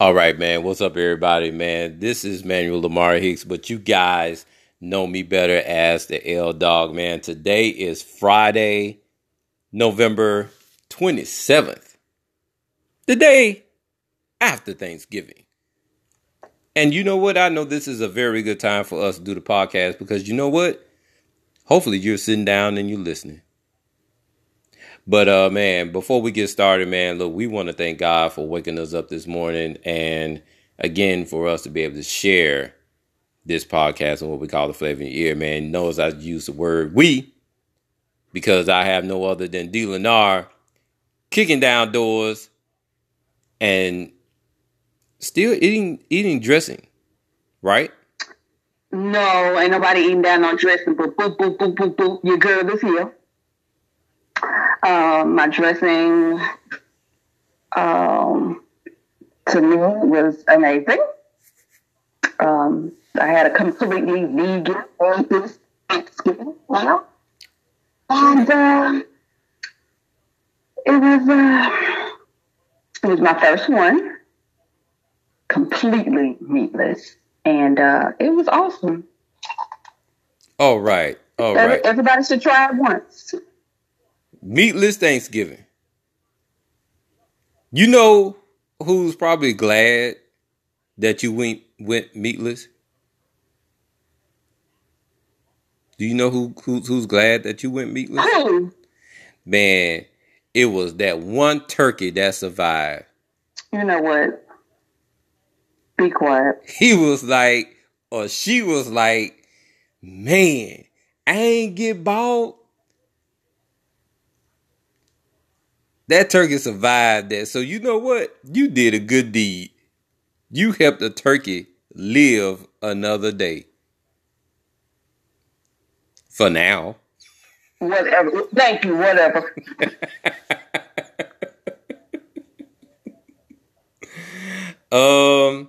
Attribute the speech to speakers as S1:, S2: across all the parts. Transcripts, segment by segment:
S1: All right, man. What's up, everybody, man? This is Manuel Lamar Hicks, but you guys know me better as the L Dog, man. Today is Friday, November 27th, the day after Thanksgiving. And you know what? I know this is a very good time for us to do the podcast because you know what? Hopefully, you're sitting down and you're listening. But uh man, before we get started, man, look, we want to thank God for waking us up this morning and again for us to be able to share this podcast and what we call the flavor in your ear, man. Knows I use the word we because I have no other than D Lenar kicking down doors and still eating eating dressing, right?
S2: No, ain't nobody eating down no dressing, but boop, boop, boop, boop, boop, your girl is here. Um, my dressing um, to me was amazing. Um, I had a completely vegan on this Thanksgiving? And uh, it was uh, it was my first one, completely meatless, and uh, it was awesome.
S1: All right, all
S2: Every-
S1: right.
S2: Everybody should try it once.
S1: Meatless Thanksgiving. You know who's probably glad that you went went meatless? Do you know who who's, who's glad that you went meatless?
S2: Hey,
S1: Man, it was that one turkey that survived.
S2: you know what? Be quiet.
S1: He was like, or she was like, man, I ain't get bought. That turkey survived that. So you know what? You did a good deed. You helped a turkey live another day. For now.
S2: Whatever. Thank you. Whatever.
S1: Um,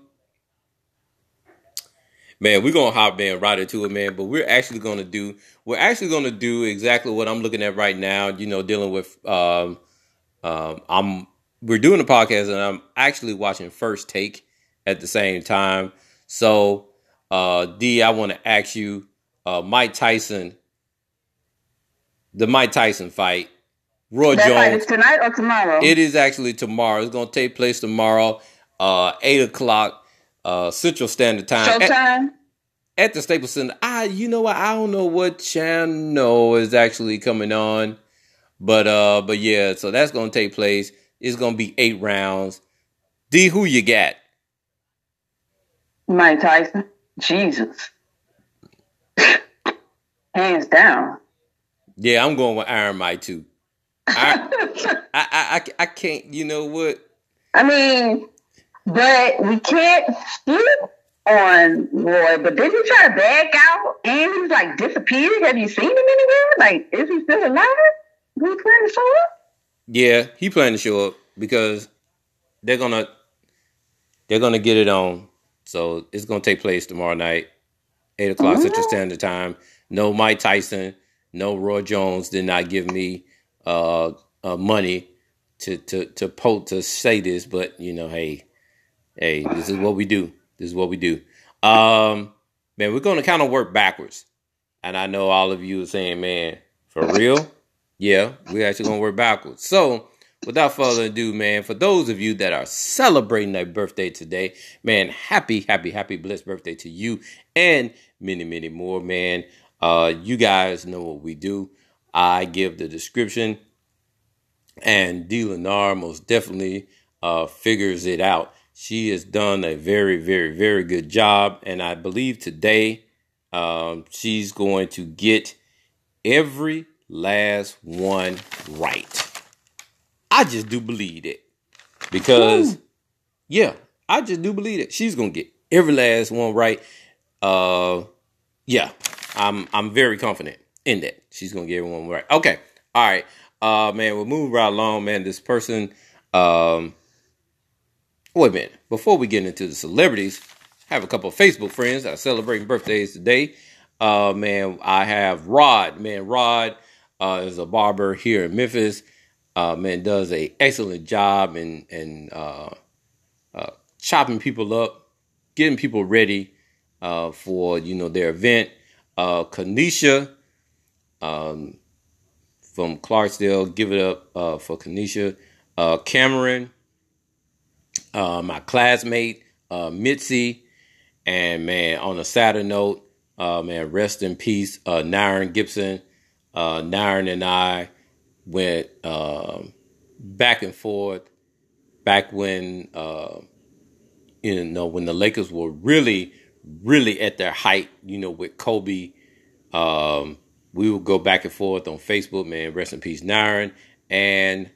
S1: man, we're gonna hop in right into it, man. But we're actually gonna do we're actually gonna do exactly what I'm looking at right now. You know, dealing with um, um, I'm we're doing a podcast and I'm actually watching First Take at the same time. So, uh, D, I want to ask you, uh, Mike Tyson, the Mike Tyson fight, Roy
S2: That fight
S1: Jones.
S2: is tonight or tomorrow?
S1: It is actually tomorrow. It's going to take place tomorrow, uh, eight o'clock uh, Central Standard Time at,
S2: Showtime.
S1: at the Staples Center. I, you know what? I don't know what channel is actually coming on, but uh, but yeah. So that's going to take place. It's going to be eight rounds. D, who you got?
S2: Mike Tyson. Jesus. Hands down.
S1: Yeah, I'm going with Iron Mike too. I, I, I, I, I can't. You know what?
S2: I mean, but we can't sleep on Roy. But did he try to back out and he's like disappeared? Have you seen him anywhere? Like, is he still alive? He trying to show up?
S1: Yeah, he planning to show up because they're gonna they're gonna get it on. So it's gonna take place tomorrow night, eight o'clock Central Standard Time. No Mike Tyson, no Roy Jones did not give me uh, uh money to to to po to say this, but you know, hey, hey, this is what we do. This is what we do. Um, man, we're gonna kind of work backwards, and I know all of you are saying, man, for real. Yeah, we're actually gonna work backwards. So, without further ado, man, for those of you that are celebrating their birthday today, man, happy, happy, happy, blessed birthday to you and many, many more, man. Uh, you guys know what we do. I give the description, and D. Lenar most definitely uh, figures it out. She has done a very, very, very good job, and I believe today um, she's going to get every last one right. I just do believe it because, yeah, I just do believe it. She's gonna get every last one right. Uh, yeah, I'm I'm very confident in that she's gonna get everyone right. Okay, all right, uh, man, we'll move right along, man. This person, um, wait a minute. Before we get into the celebrities, I have a couple of Facebook friends that are celebrating birthdays today. Uh, man, I have Rod. Man, Rod uh, is a barber here in Memphis. Uh, man, does a excellent job and and uh, uh, chopping people up, getting people ready uh, for you know their event. Uh, Kanisha um, from Clarksdale, give it up uh, for Kanisha. Cameron, my classmate, Mitzi, and man, on a sadder note, man, rest in peace, Naren Gibson. Uh, Naren and I went um, back and forth back when uh, you know when the Lakers were really, really at their height. You know, with Kobe. Um, we would go back and forth on Facebook, man. Rest in peace, Naren and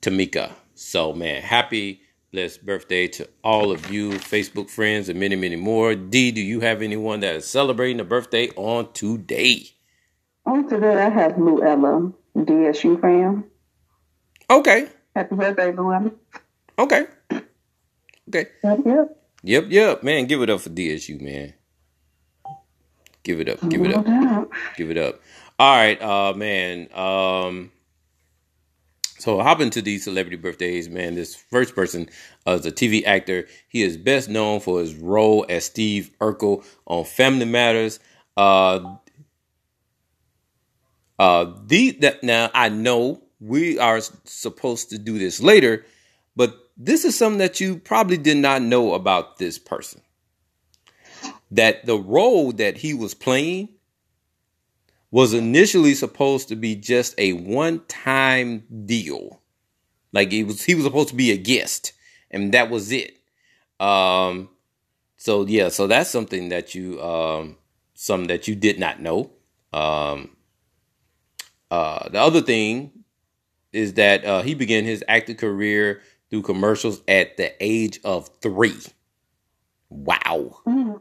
S1: Tamika. So, man, happy blessed birthday to all of you, Facebook friends, and many, many more. D, do you have anyone that is celebrating a birthday on today?
S2: On today, I have Luella, DSU fan.
S1: Okay.
S2: Happy birthday, Luella.
S1: Okay. Okay.
S2: Yep, yep.
S1: Yep, yep. Man, give it up for DSU, man. Give it up. Give it up.
S2: No
S1: Give it up. All right, uh, man. Um, so hopping to these celebrity birthdays, man. This first person uh, is a TV actor. He is best known for his role as Steve Urkel on Family Matters. Uh, uh, the that now I know we are supposed to do this later, but this is something that you probably did not know about this person. That the role that he was playing was initially supposed to be just a one-time deal. Like it was he was supposed to be a guest and that was it. Um so yeah, so that's something that you um something that you did not know. Um uh the other thing is that uh he began his acting career through commercials at the age of 3. Wow.
S2: Mm.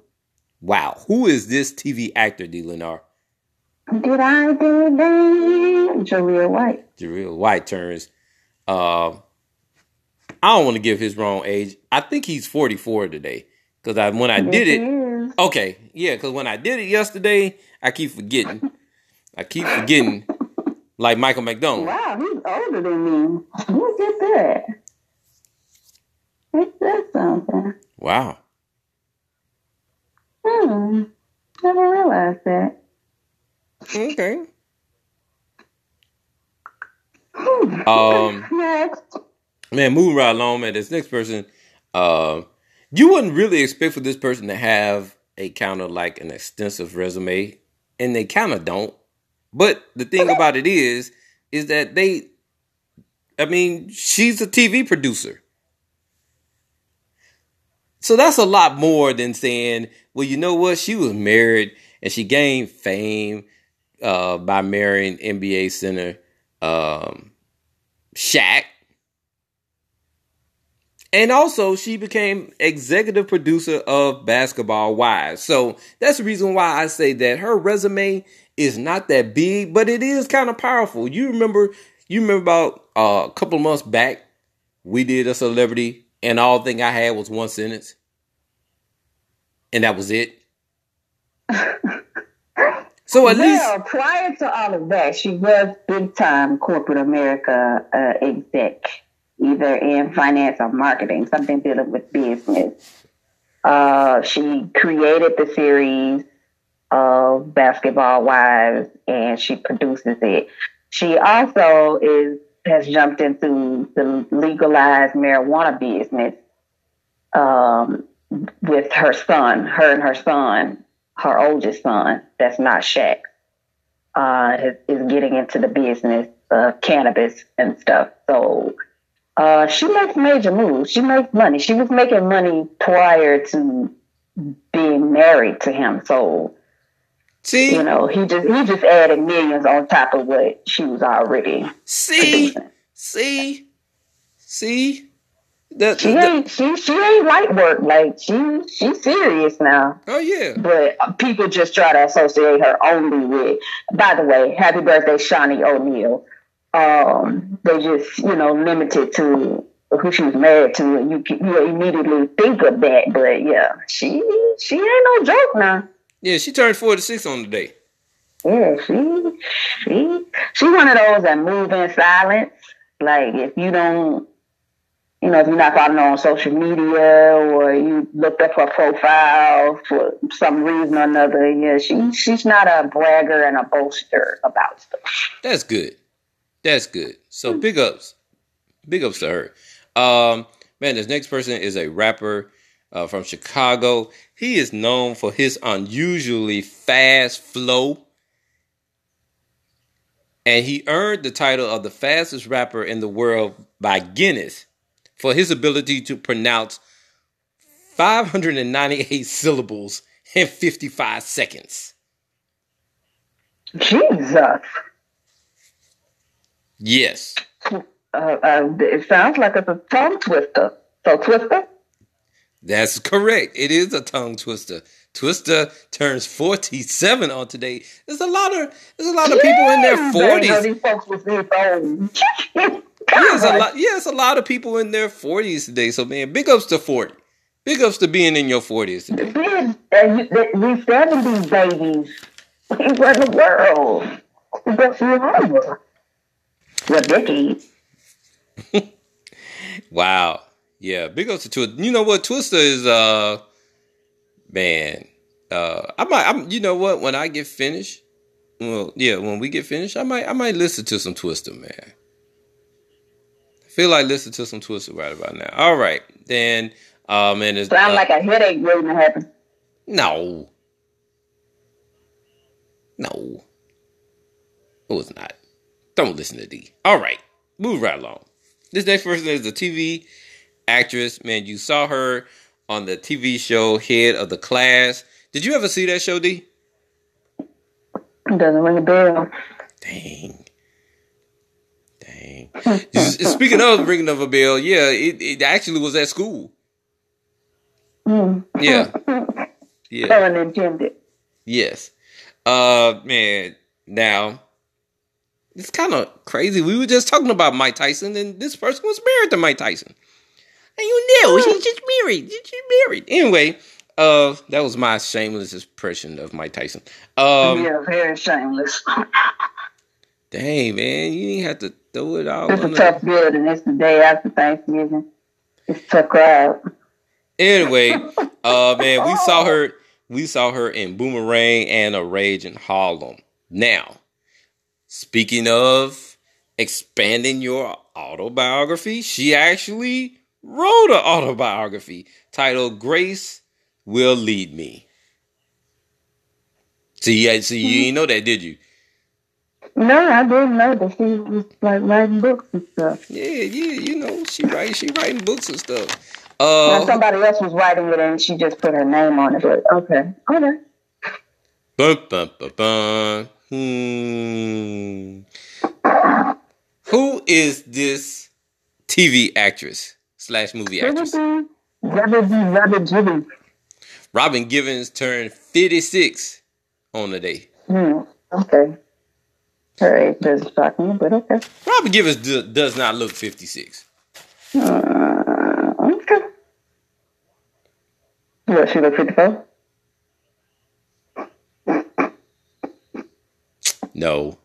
S1: Wow. Who is this TV actor, D. Lenar?
S2: Did I do that? Jaleel White.
S1: Jaleel White turns. Uh, I don't want to give his wrong age. I think he's 44 today. Because I, when I did it, okay, yeah, because when I did it yesterday, I keep forgetting. I keep forgetting, like Michael McDonald.
S2: Wow, he's older than me. Look at that. Is that something?
S1: Wow.
S2: Hmm. Never realized that.
S1: Okay.
S2: Hmm.
S1: Um,
S2: Next.
S1: man, moving right along, man. This next person, uh, you wouldn't really expect for this person to have a kind of like an extensive resume, and they kind of don't. But the thing about it is, is that they, I mean, she's a TV producer. So that's a lot more than saying, well, you know what? She was married and she gained fame uh, by marrying NBA center um, Shaq. And also, she became executive producer of Basketball Wives. So that's the reason why I say that her resume is not that big, but it is kind of powerful. You remember, you remember about uh, a couple of months back, we did a celebrity, and all thing I had was one sentence, and that was it. So at least,
S2: prior to all of that, she was big time corporate America uh, exec, either in finance or marketing, something dealing with business. Uh, she created the series of Basketball Wives, and she produces it. She also is has jumped into the legalized marijuana business um, with her son, her and her son, her oldest son, that's not Shaq, uh, is, is getting into the business of cannabis and stuff. So uh, she makes major moves. She makes money. She was making money prior to being married to him. So
S1: see,
S2: you know, he just he just added millions on top of what she was already
S1: see,
S2: producing.
S1: see, see. The,
S2: She
S1: the-
S2: ain't she she ain't light work. Like she she's serious now.
S1: oh yeah.
S2: But people just try to associate her only with. By the way, happy birthday, Shaunie O'Neal. Um, they just you know limited to who she was married to, and you you immediately think of that. But yeah, she she ain't no joke now.
S1: Yeah, she turned 46 on the day.
S2: Yeah, she she she one of those that move in silence. Like if you don't you know, if you're not following her on social media or you looked up her profile for some reason or another, yeah, she she's not a bragger and a boaster about stuff.
S1: That's good. That's good. So big ups, big ups to her. Um, man, this next person is a rapper uh, from Chicago. He is known for his unusually fast flow. And he earned the title of the fastest rapper in the world by Guinness for his ability to pronounce 598 syllables in 55 seconds.
S2: Jesus.
S1: Yes.
S2: Uh, uh, it sounds like it's a tongue twister. So, Twista?
S1: That's correct. It is a tongue twister. Twista turns 47 on today. There's a lot of there's a lot of people in their 40s.
S2: These folks was these old.
S1: Yeah, it's a lot. Yeah, it's a lot of people in their 40s today. So man, big ups to 40. Big ups to being in your 40s today.
S2: These, uh, these 70s babies, we run the world. We go forever. Well, decades.
S1: Wow. Yeah, big ups to Twista. You know what? Twista is uh man. Uh I might I'm you know what, when I get finished, well, yeah, when we get finished, I might I might listen to some Twista, man. I feel like listening to some Twista right about now. All right. Then um and it's
S2: Sound
S1: uh,
S2: like a headache waiting to happen.
S1: No. No. It was not. Don't listen to D. All right. Move right along. This next person is the TV actress. Man, you saw her on the TV show Head of the Class. Did you ever see that show, D?
S2: Doesn't ring a bell.
S1: Dang. Dang. Speaking of ringing of a bell, yeah, it, it actually was at school.
S2: Mm.
S1: Yeah. Yeah.
S2: Pun intended.
S1: Yes. Uh man, now it's kind of crazy. We were just talking about Mike Tyson, and this person was married to Mike Tyson. And you know, she's just married. She's married. Anyway, uh, that was my shameless impression of Mike Tyson. Um,
S2: yeah, very shameless.
S1: dang man, you didn't have to throw it all.
S2: It's a tough
S1: the-
S2: building. It's the day after Thanksgiving. It's tough crowd.
S1: Anyway, uh, man, we saw her. We saw her in Boomerang and A Rage in Harlem. Now, speaking of expanding your autobiography, she actually wrote an autobiography titled "Grace Will Lead Me." See, yeah, see, you didn't know that, did you?
S2: No, I didn't know that she was like writing books and stuff.
S1: Yeah, yeah, you know, she write, she writing books and stuff.
S2: Now,
S1: Uh,
S2: somebody else was writing it and she just put her name on it. But okay, okay.
S1: Bum, bum, bum, bum. Hmm. Who is this TV actress slash movie actress?
S2: Jibby, jibby.
S1: Robin Givens turned 56 on the day.
S2: Hmm. Okay. Her age doesn't shock me, but okay.
S1: Robin Givens do, does not look 56.
S2: Uh, okay. What, she look 54?
S1: No.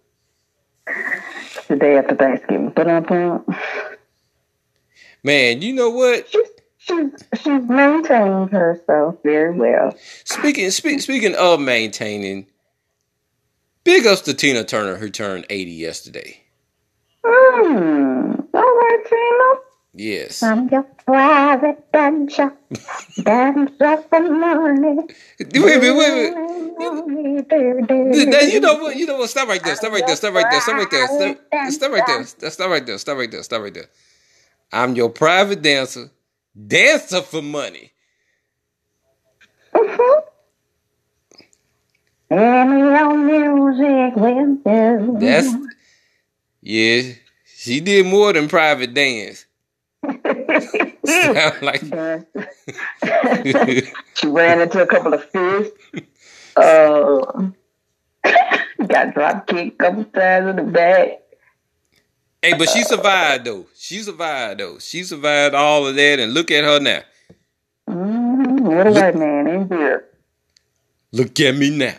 S2: The day after Thanksgiving. But um,
S1: Man, you know what?
S2: she's, she's, she's maintained herself very well.
S1: Speaking speak, speaking of maintaining, big ups to Tina Turner who turned 80 yesterday.
S2: Hmm. All right, Tina.
S1: Yes.
S2: I'm your private dancer. dancer for money.
S1: Wait a minute, wait a minute. You know what? You know what? Stop right there. Stop right there. Stop right there. Stop right there. Stop, stop right there. Stop right there. Stop right there. Stop right there. I'm your private dancer. Dancer for money.
S2: And your music will do.
S1: That's yeah. She did more than private dance. Sound like
S2: she ran into a couple of fish. Uh, got drop kicked a couple times in the back.
S1: Hey, but she survived though. She survived though. She survived all of that, and look at her now.
S2: Mm-hmm. What a white man in here.
S1: Look at me now.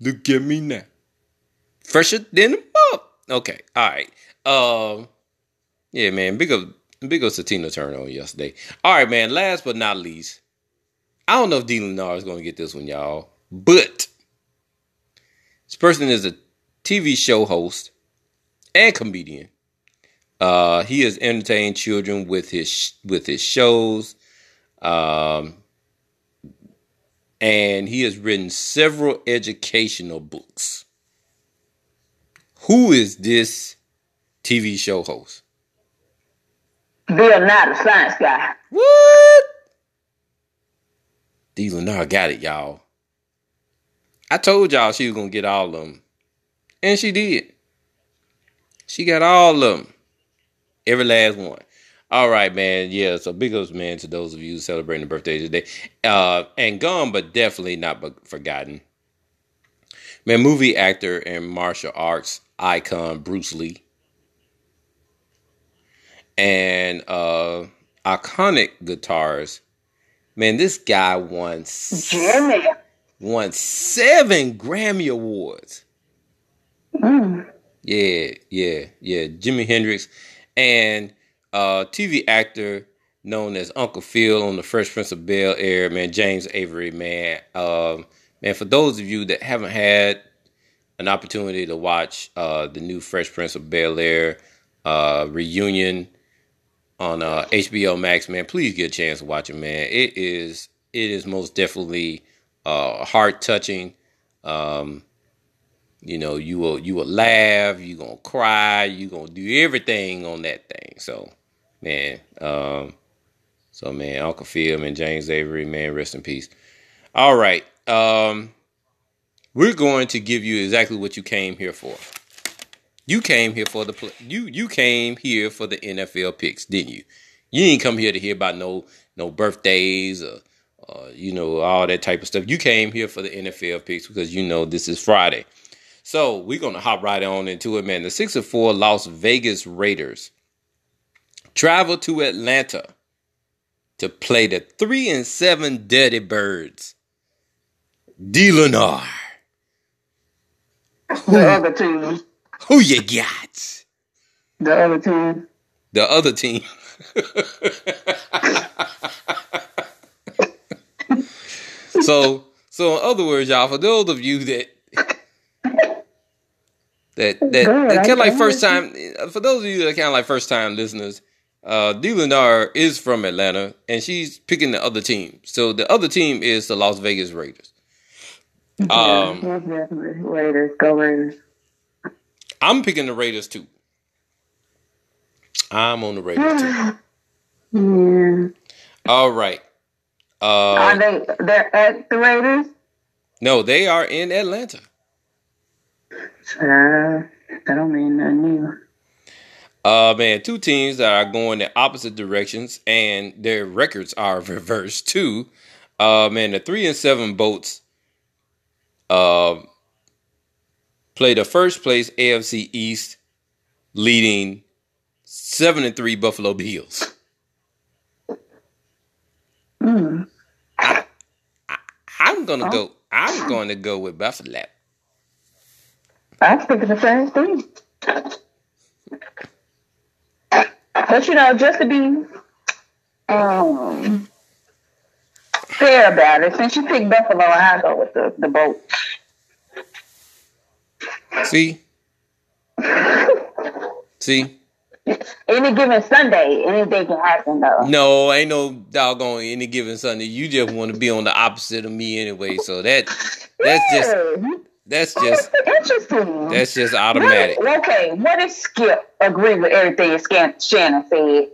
S1: Look at me now. Fresher than a mug. Okay, all right. Um, yeah, man. Big up, big ups to Tina Turner on yesterday. All right, man. Last but not least, I don't know if D. Lennar is going to get this one, y'all, but this person is a TV show host and comedian. Uh, he has entertained children with his with his shows, um, and he has written several educational books. Who is this TV show host?
S2: Bill Nye, the science guy.
S1: What? D. Lennar got it, y'all. I told y'all she was gonna get all of them, and she did. She got all of them, every last one. All right, man. Yeah, so big ups, man, to those of you celebrating birthdays today. Uh, and gone, but definitely not but forgotten. Man, movie actor and martial arts icon Bruce Lee. And uh iconic guitars. Man, this guy won
S2: Jimi.
S1: won seven Grammy Awards.
S2: Mm.
S1: Yeah, yeah, yeah. Jimi Hendrix and uh TV actor known as Uncle Phil on the Fresh Prince of Bel Air, man, James Avery, man. Um, man, for those of you that haven't had an opportunity to watch uh the new Fresh Prince of Bel Air uh reunion on uh HBO Max, man, please get a chance to watch it, man. It is it is most definitely uh heart touching. Um you know, you will you will laugh, you gonna cry, you gonna do everything on that thing. So, man, um, so man, Uncle Phil and James Avery, man, rest in peace. All right, um, we're going to give you exactly what you came here for. You came here for the you you came here for the NFL picks, didn't you? You didn't come here to hear about no no birthdays or uh, you know all that type of stuff. You came here for the NFL picks because you know this is Friday. So we're gonna hop right on into it, man. The six and four Las Vegas Raiders travel to Atlanta to play the three and seven Dirty Birds. D.
S2: The other team.
S1: Who you got?
S2: The other team.
S1: The other team. so, so in other words, y'all, for those of you that that that, that kind of like first time, for those of you that kind of like first time listeners, uh, D. Lennar is from Atlanta, and she's picking the other team. So the other team is the Las Vegas Raiders. Um,
S2: yeah, definitely. Raiders, go Raiders.
S1: I'm picking the Raiders too. I'm on the Raiders too.
S2: Yeah.
S1: All right.
S2: Are
S1: Uh,
S2: they? They're at the Raiders.
S1: no, they are in Atlanta.
S2: Uh, that don't mean nothing either.
S1: Uh, man, two teams that are going in opposite directions, and their records are reversed too. Uh, man, the three and seven Bolts. Uh, play the first place AFC East, leading seven and three Buffalo Bills.
S2: Mm.
S1: I'm gonna go. I'm going to go with Buffalo.
S2: I was thinking the same thing. But you know, just to be um, fair about it, since you picked Buffalo, I go with the the boat.
S1: See, see.
S2: Any given Sunday, anything can happen though.
S1: No, ain't no doggone any given Sunday. You just want to be on the opposite of me anyway. So that that's just that's just
S2: interesting.
S1: that's just automatic.
S2: What, okay, what if Skip agreed with everything Shannon said?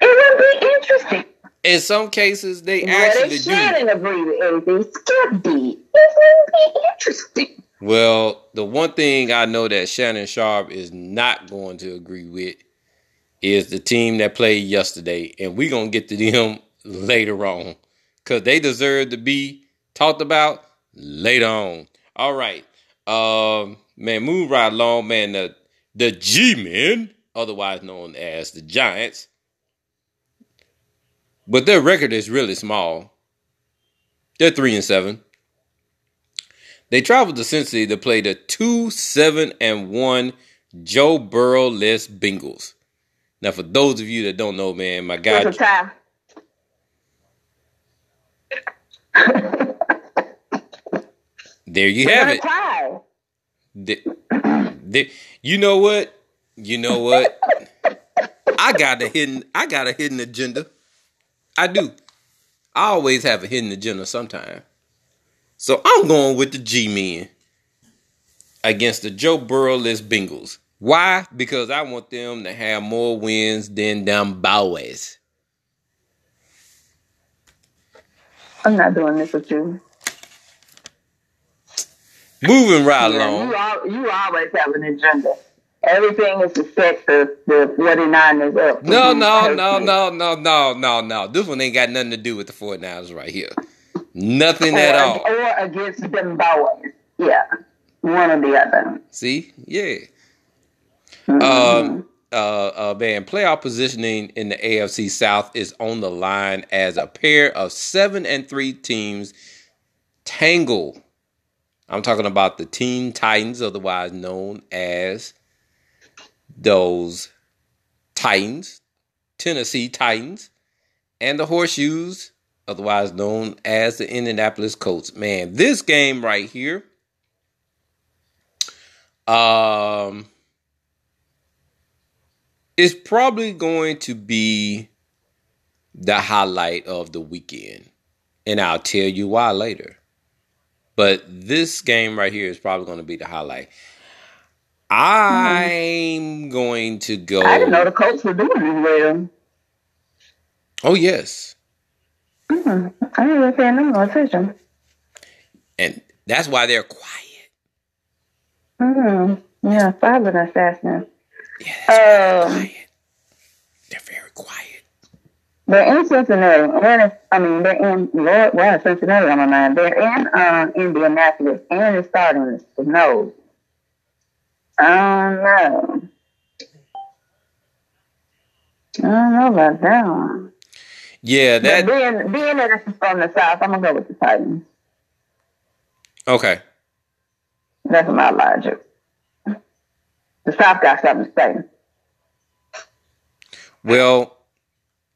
S2: It would be interesting.
S1: In some cases, they
S2: What
S1: actually
S2: if
S1: do.
S2: Shannon agreed with everything Skip did? It would be interesting.
S1: Well, the one thing I know that Shannon Sharpe is not going to agree with is the team that played yesterday, and we're gonna get to them later on because they deserve to be talked about later on. All right, um, man, move right along, man. The the G men, otherwise known as the Giants, but their record is really small. They're three and seven. They traveled to Cincinnati to play the two seven and one Joe Burrow less Bengals. Now, for those of you that don't know, man, my guy. there you have it. The- the- you know what? You know what? I got a hidden. I got a hidden agenda. I do. I always have a hidden agenda. Sometime. So I'm going with the G men against the Joe Burrowless Bengals. Why? Because I want them to have more wins than them Bowies.
S2: I'm not doing this with you.
S1: Moving right
S2: Yeah,
S1: along.
S2: you, you always have an agenda. Everything is to set the, the 49ers up.
S1: No,
S2: Mhm.
S1: no, no, no, no, no, no, no. This one ain't got nothing to do with the 49ers right here. Nothing
S2: Or,
S1: at all.
S2: or against them boys. Yeah. One or the other.
S1: See? Yeah.
S2: Mhm.
S1: Um, uh, uh, man, playoff positioning in the AFC South is on the line as a pair of seven and three teams tangle. I'm talking about the Teen Titans, otherwise known as those Titans, Tennessee Titans, and the Horseshoes, otherwise known as the Indianapolis Colts. Man, this game right here. Um, is probably going to be the highlight of the weekend. And I'll tell you why later. But this game right here is probably going to be the highlight. I'm going to go.
S2: I didn't know the Colts were doing as well.
S1: Oh, yes.
S2: Mm, I even paying them no attention.
S1: And that's why they're quiet.
S2: Mm, yeah, silent assassin.
S1: Yeah, that's
S2: Um,
S1: quiet. They're very quiet.
S2: They're in Cincinnati. And I mean, they're in, Lord, wow, Cincinnati on my mind. They're in uh, Indianapolis, and it's starting to snow. I don't know. I don't know about that one.
S1: Yeah, that.
S2: but being, being that it's from the South, I'm to go with the Titans.
S1: Okay.
S2: That's my logic. The South got something to say.
S1: Well,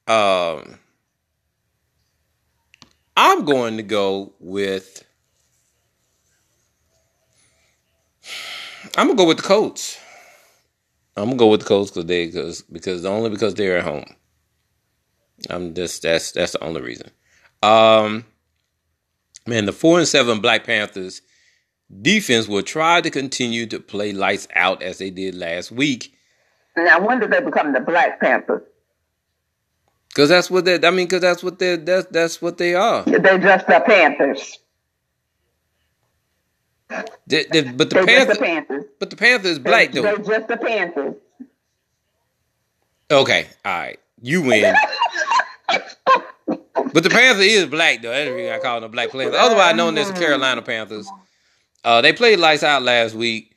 S1: um, I'm going to go with. I'm gonna go with the Colts. I'm gonna go with the Colts because they because because only because they're at home. I'm just that's that's the only reason. Um, man, the four and seven Black Panthers defense will try to continue to play lights out as they did last week.
S2: Now, when did they become the Black Panthers?
S1: Cause that's what they. I mean, cause that's what they. That's that's what they are.
S2: They're just the Panthers.
S1: But the
S2: They're just
S1: Panther,
S2: the Panthers.
S1: but the Panther is black though.
S2: They're just the Panthers.
S1: Okay, all right, you win. but the Panther is black though. That's the I call them Black Panther. Otherwise known as the Carolina Panthers. Uh, they played lights out last week,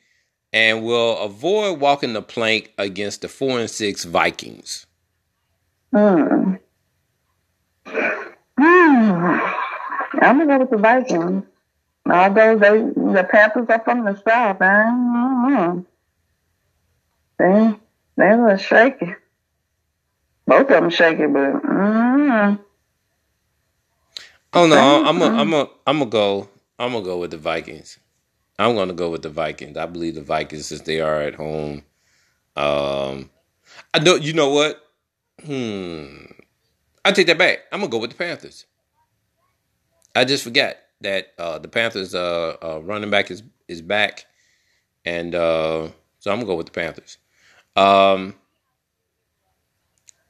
S1: and will avoid walking the plank against the four and six Vikings.
S2: Hmm. Hmm. I'm gonna go with the Vikings. Although they the Panthers are from the South, I don't know. They they a little shaky. Both of them shaky, but mm,
S1: Oh no, I'm gonna I'm gonna I'm gonna go I'm gonna go with the Vikings. I'm gonna go with the Vikings. I believe the Vikings since they are at home. Um, I know you know what. Hmm, I take that back. I'm gonna go with the Panthers. I just forgot that uh, the Panthers uh, uh, running back is is back, and uh, so I'm gonna go with the Panthers. Um,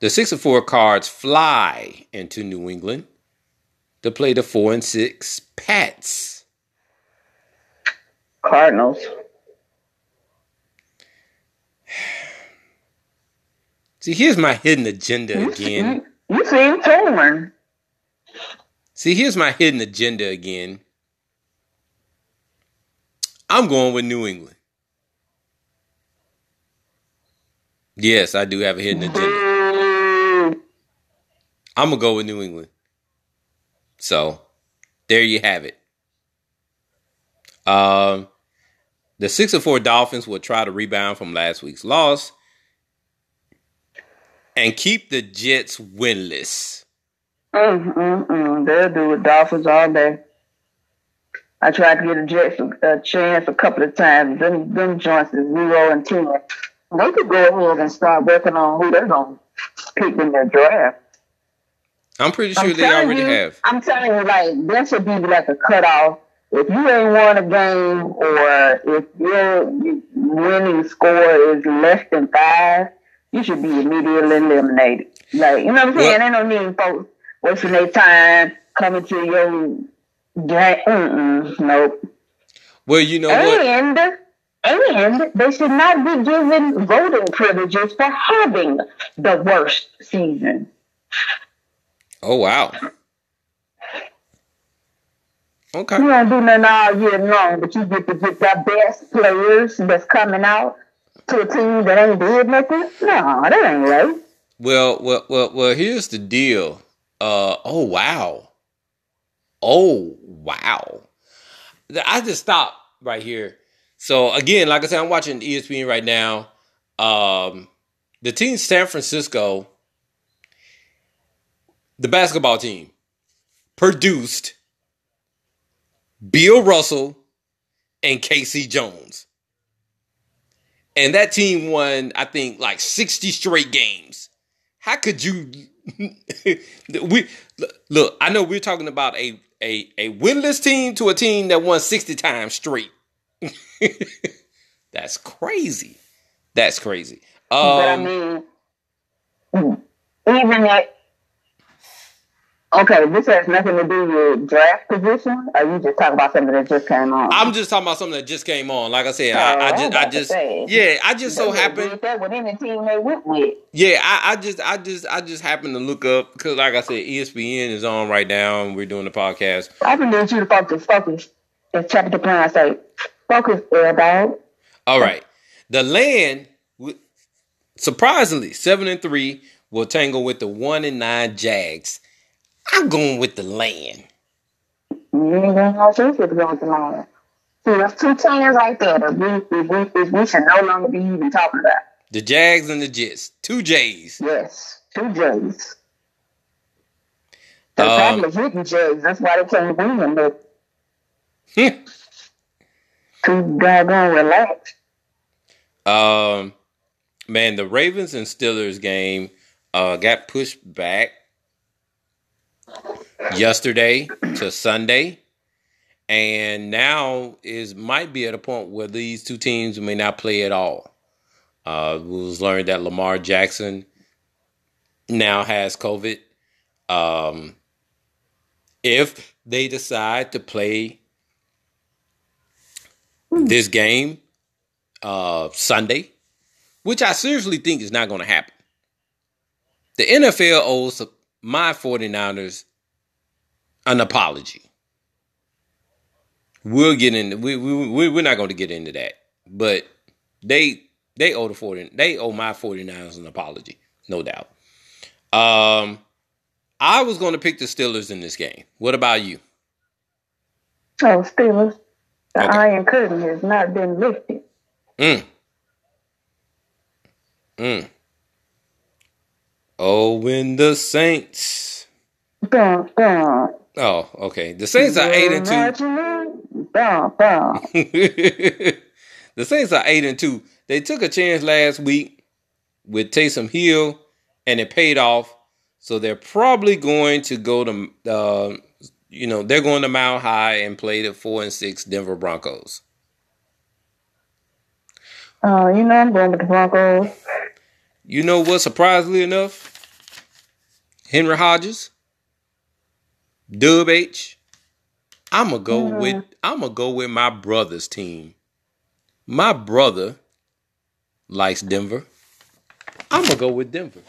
S1: the six and four cards fly into New England to play the four and six Pats.
S2: Cardinals.
S1: See, here's my hidden agenda again.
S2: You, you seem torn.
S1: See, here's my hidden agenda again. I'm going with New England. Yes, I do have a hidden agenda. I'm gonna go with New England. So, there you have it. Um, the six and four Dolphins will try to rebound from last week's loss and keep the Jets winless.
S2: Mm, mm, mm. They'll do with Dolphins all day. I tried to get the Jets a, chance a couple of times. Them, them joints is zero and ten. They could go ahead and start working on who they're going to pick in their draft.
S1: I'm pretty sure
S2: I'm
S1: they already
S2: you,
S1: have.
S2: I'm telling you, like there should be like a cutoff. If you ain't won a game, or if your winning score is less than five, you should be immediately eliminated. Like you know what I'm saying? Ain't no need folks wasting their time coming to your game. Mm-mm, nope.
S1: Well, you know what?
S2: And and they should not be given voting privileges for having the worst season.
S1: Oh wow. Okay.
S2: You don't do nothing all year long, but you get to get the best players that's coming out to a team that ain't did nothing. No, that ain't right.
S1: Well, well, well, well. Here's the deal. Uh. Oh wow. Oh wow. I just stopped right here. So again, like I said, I'm watching ESPN right now. Um, the team San Francisco, the basketball team, produced Bill Russell and K.C. Jones. And that team won, I think, like 60 straight games. How could you we look, I know we're talking about a a a winless team to a team that won 60 times straight. That's crazy. That's crazy.
S2: but I
S1: Um
S2: mean, even at okay, this has nothing to do with draft position. Or you just talking about something that just came on?
S1: I'm just talking about something that just came on. Like I said, I, I
S2: Oh,
S1: just, I just,
S2: say.
S1: yeah, I just so happened.
S2: that with any team they went with.
S1: Yeah, I, I just, I just, I just happened to look up because, like I said, ESPN is on right now, and we're doing the podcast.
S2: I just need you to focus, focus. As Chapter Plan say, focus, dog.
S1: All right, the land, surprisingly, seven and three will tangle with the one and nine Jags. I'm going with the land.
S2: You ain't gonna who's going to line. See, there's two teams right there that we, we, we, we should no longer be even talking about.
S1: The Jags and the Jets, two J's.
S2: Yes, two J's. They
S1: Um,
S2: probably hitting J's. That's why they can't win them. But too doggone relaxed.
S1: um, man, the Ravens and Steelers game uh, got pushed back yesterday to Sunday, and now is might be at a point where these two teams may not play at all. Uh, it was learned that Lamar Jackson now has COVID. Um, if they decide to play this game uh, Sunday, which I seriously think is not going to happen, the NFL owes my 49ers an apology. We'll get into we we we're not going to get into that, but they they owe the 40 they owe my 49ers an apology, no doubt. Um I was going to pick the Steelers in this game. What about you?
S2: Oh, Steelers. The
S1: Okay.
S2: Iron Curtain has not been lifted.
S1: Mm. Mm. Oh, when the Saints. Oh, okay. The Saints are eight and two. the Saints are eight and two. They took a chance last week with Taysom Hill, and it paid off. So they're probably going to go to, uh, you know, they're going to Mount High and play the four and six Denver Broncos.
S2: Oh, you know I'm going with the Broncos.
S1: You know what? Surprisingly enough, Henry Hodges, Dub H. I'm gonna go
S2: Mhm.
S1: with I'm gonna go with my brother's team. My brother likes Denver. I'm gonna go with Denver.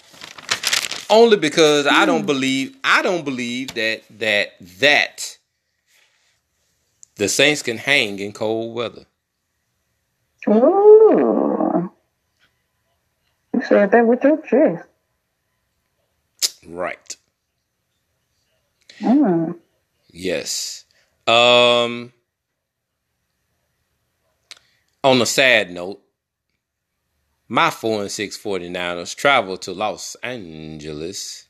S1: Only because I don't believe I don't believe that that that the Saints can hang in cold weather.
S2: Ooh. Said that with your chest.
S1: Right.
S2: Mm.
S1: Yes. Um on a sad note, my 4 and 6 49ers travel to Los Angeles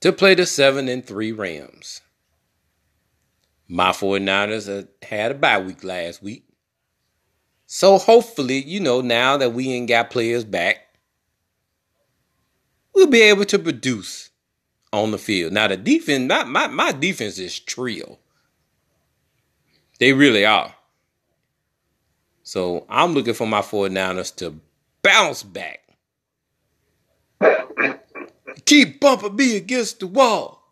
S1: to play the 7 and 3 Rams. My 49ers had a bye week last week. So hopefully, you know, now that we ain't got players back, we'll be able to produce on the field. Now the defense, my my, my defense is trio. They really are. So I'm looking for my 49ers to bounce back. Keep bumping me against the wall.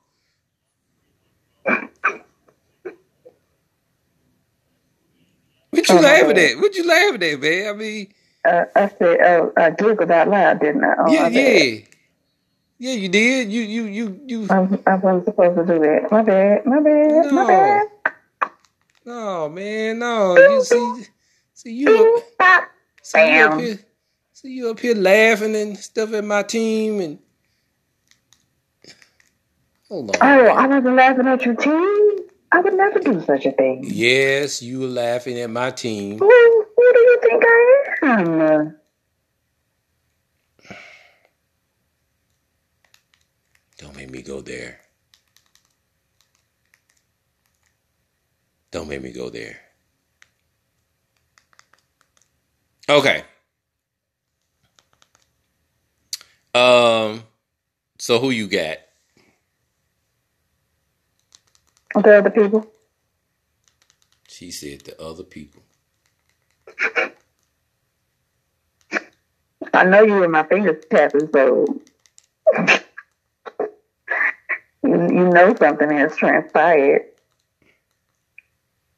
S1: What you oh, laughing at? What you laughing at, man? I mean,
S2: uh, I said, "Oh, I giggled out loud, didn't I?" Oh,
S1: yeah, yeah, yeah. You did. You, you, you, you.
S2: I, I wasn't supposed to do that. My bad. My bad. No. My bad.
S1: No, man, no. You see, see you up, see you up here, see you up here laughing and stuff at my team and.
S2: Hold on. Oh. I wasn't laughing at your team. I would never do such a thing.
S1: Yes, you were laughing at my team.
S2: Who, who do you think I am?
S1: Don't make me go there. Don't make me go there. Okay. Um so who you got?
S2: The other people.
S1: She said the other people.
S2: I know you were my fingers tapping, so you, you know something has transpired.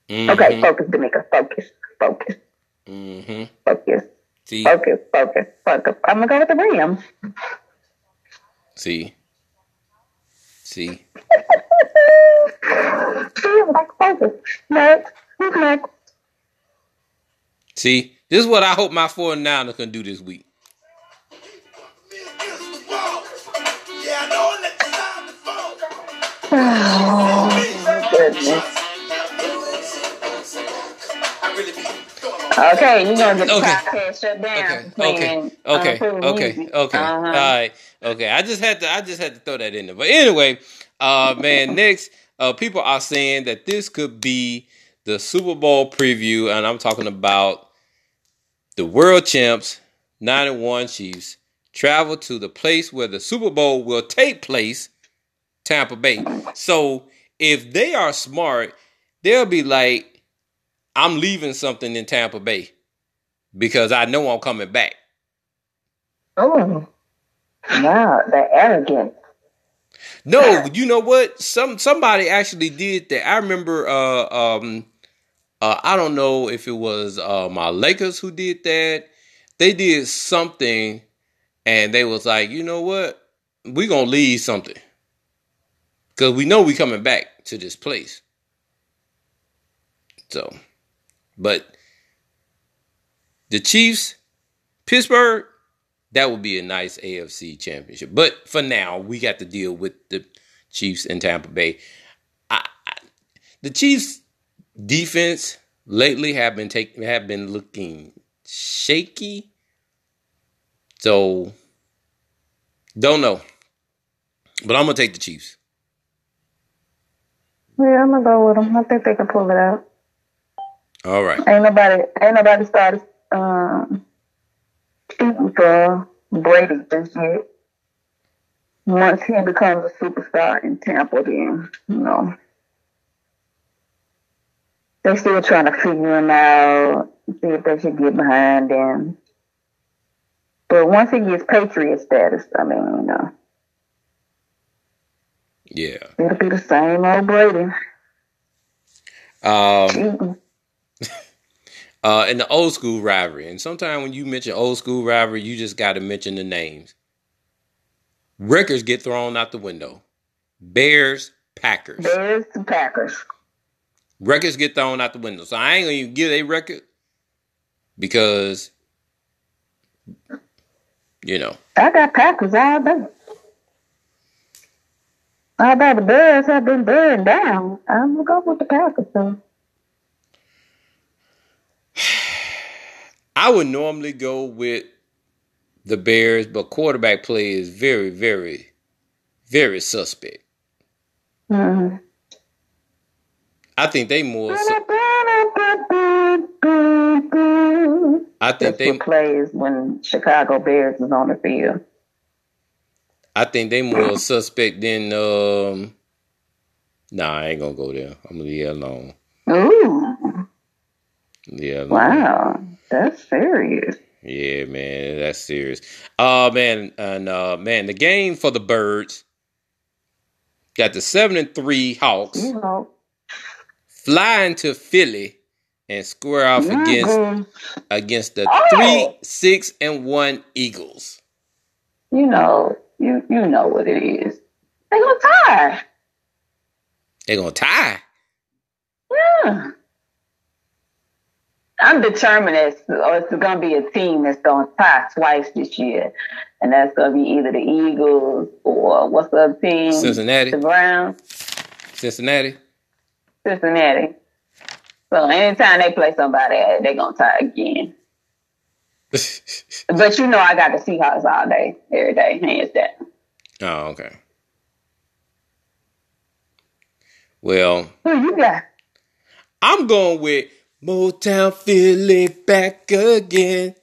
S2: Mm-hmm. Okay, focus, D'Amica. Focus. Focus. Mm-hmm. Focus. See? Focus, focus, focus. I'm gonna go with the Rams.
S1: See? See? See, this is what I hope my four niner can do this week.
S2: Oh, goodness. Okay, you're gonna get the okay. podcast shut down. Okay,
S1: okay, okay, okay, okay. Uh-huh. All right, okay. I just had to, I just had to throw that in there. But anyway, uh, man, next, uh, people are saying that this could be the Super Bowl preview, and I'm talking about the world champs, nine and one Chiefs, travel to the place where the Super Bowl will take place, Tampa Bay. So if they are smart, they'll be like I'm leaving something in Tampa Bay because I know I'm coming back.
S2: Oh, wow, the arrogance.
S1: No, you know what? Some somebody actually did that. I remember. Uh, um, uh, I don't know if it was uh, my Lakers who did that. They did something, and they was like, you know what? We gonna leave something because we know we coming back to this place. So but the Chiefs, Pittsburgh, that would be a nice AFC championship. But for now, we got to deal with the Chiefs in Tampa Bay. I, I, the Chiefs defense lately have been taking have been looking shaky. So don't know. But I'm gonna take the Chiefs.
S2: Yeah, I'm gonna go with them. I think they can pull it out.
S1: All right.
S2: Ain't nobody, ain't nobody started um, shooting for Brady just yet. Once he becomes a superstar in Tampa, then you know they're still trying to figure him out, see if they should get behind him. But once he gets Patriot status, I mean, you know.
S1: Yeah.
S2: It'll be the same old Brady.
S1: Um, uh, in the old school rivalry. And sometimes when you mention old school rivalry, you just got to mention the names. Records get thrown out the window. Bears, Packers.
S2: Bears, Packers.
S1: Records get thrown out the window. So I ain't gonna even give a record because you know.
S2: I got Packers all day. Although the Bears have been burned down, I'm gonna go with the Packers though.
S1: I would normally go with the Bears, but quarterback play is very, very, very suspect.
S2: Mhm.
S1: I think they more. su- I think
S2: That's
S1: they.
S2: plays when Chicago Bears is on the field.
S1: I think they more suspect than. Um, nah, I ain't gonna go there. I'm gonna leave it alone.
S2: Ooh,
S1: Yeah.
S2: wow, that's serious.
S1: Yeah, man, that's serious. Oh man, and uh man, the game for the birds got the seven and three Hawks
S2: You know,
S1: flying to Philly and square off against against the
S2: Oh.
S1: three, six, and one Eagles.
S2: you know, you you know what it is. They gonna tie.
S1: They're gonna tie.
S2: Yeah. I'm determined oh, it's, it's going to be a team that's going to tie twice this year. And that's going to be either the Eagles or what's the other team?
S1: Cincinnati.
S2: The Browns,
S1: Cincinnati.
S2: Cincinnati. So anytime they play somebody, they're going to tie again. But you know I got the Seahawks all day, every day, hands down.
S1: oh, okay. Well,
S2: Who you got?
S1: I'm going with Motown Philly back again.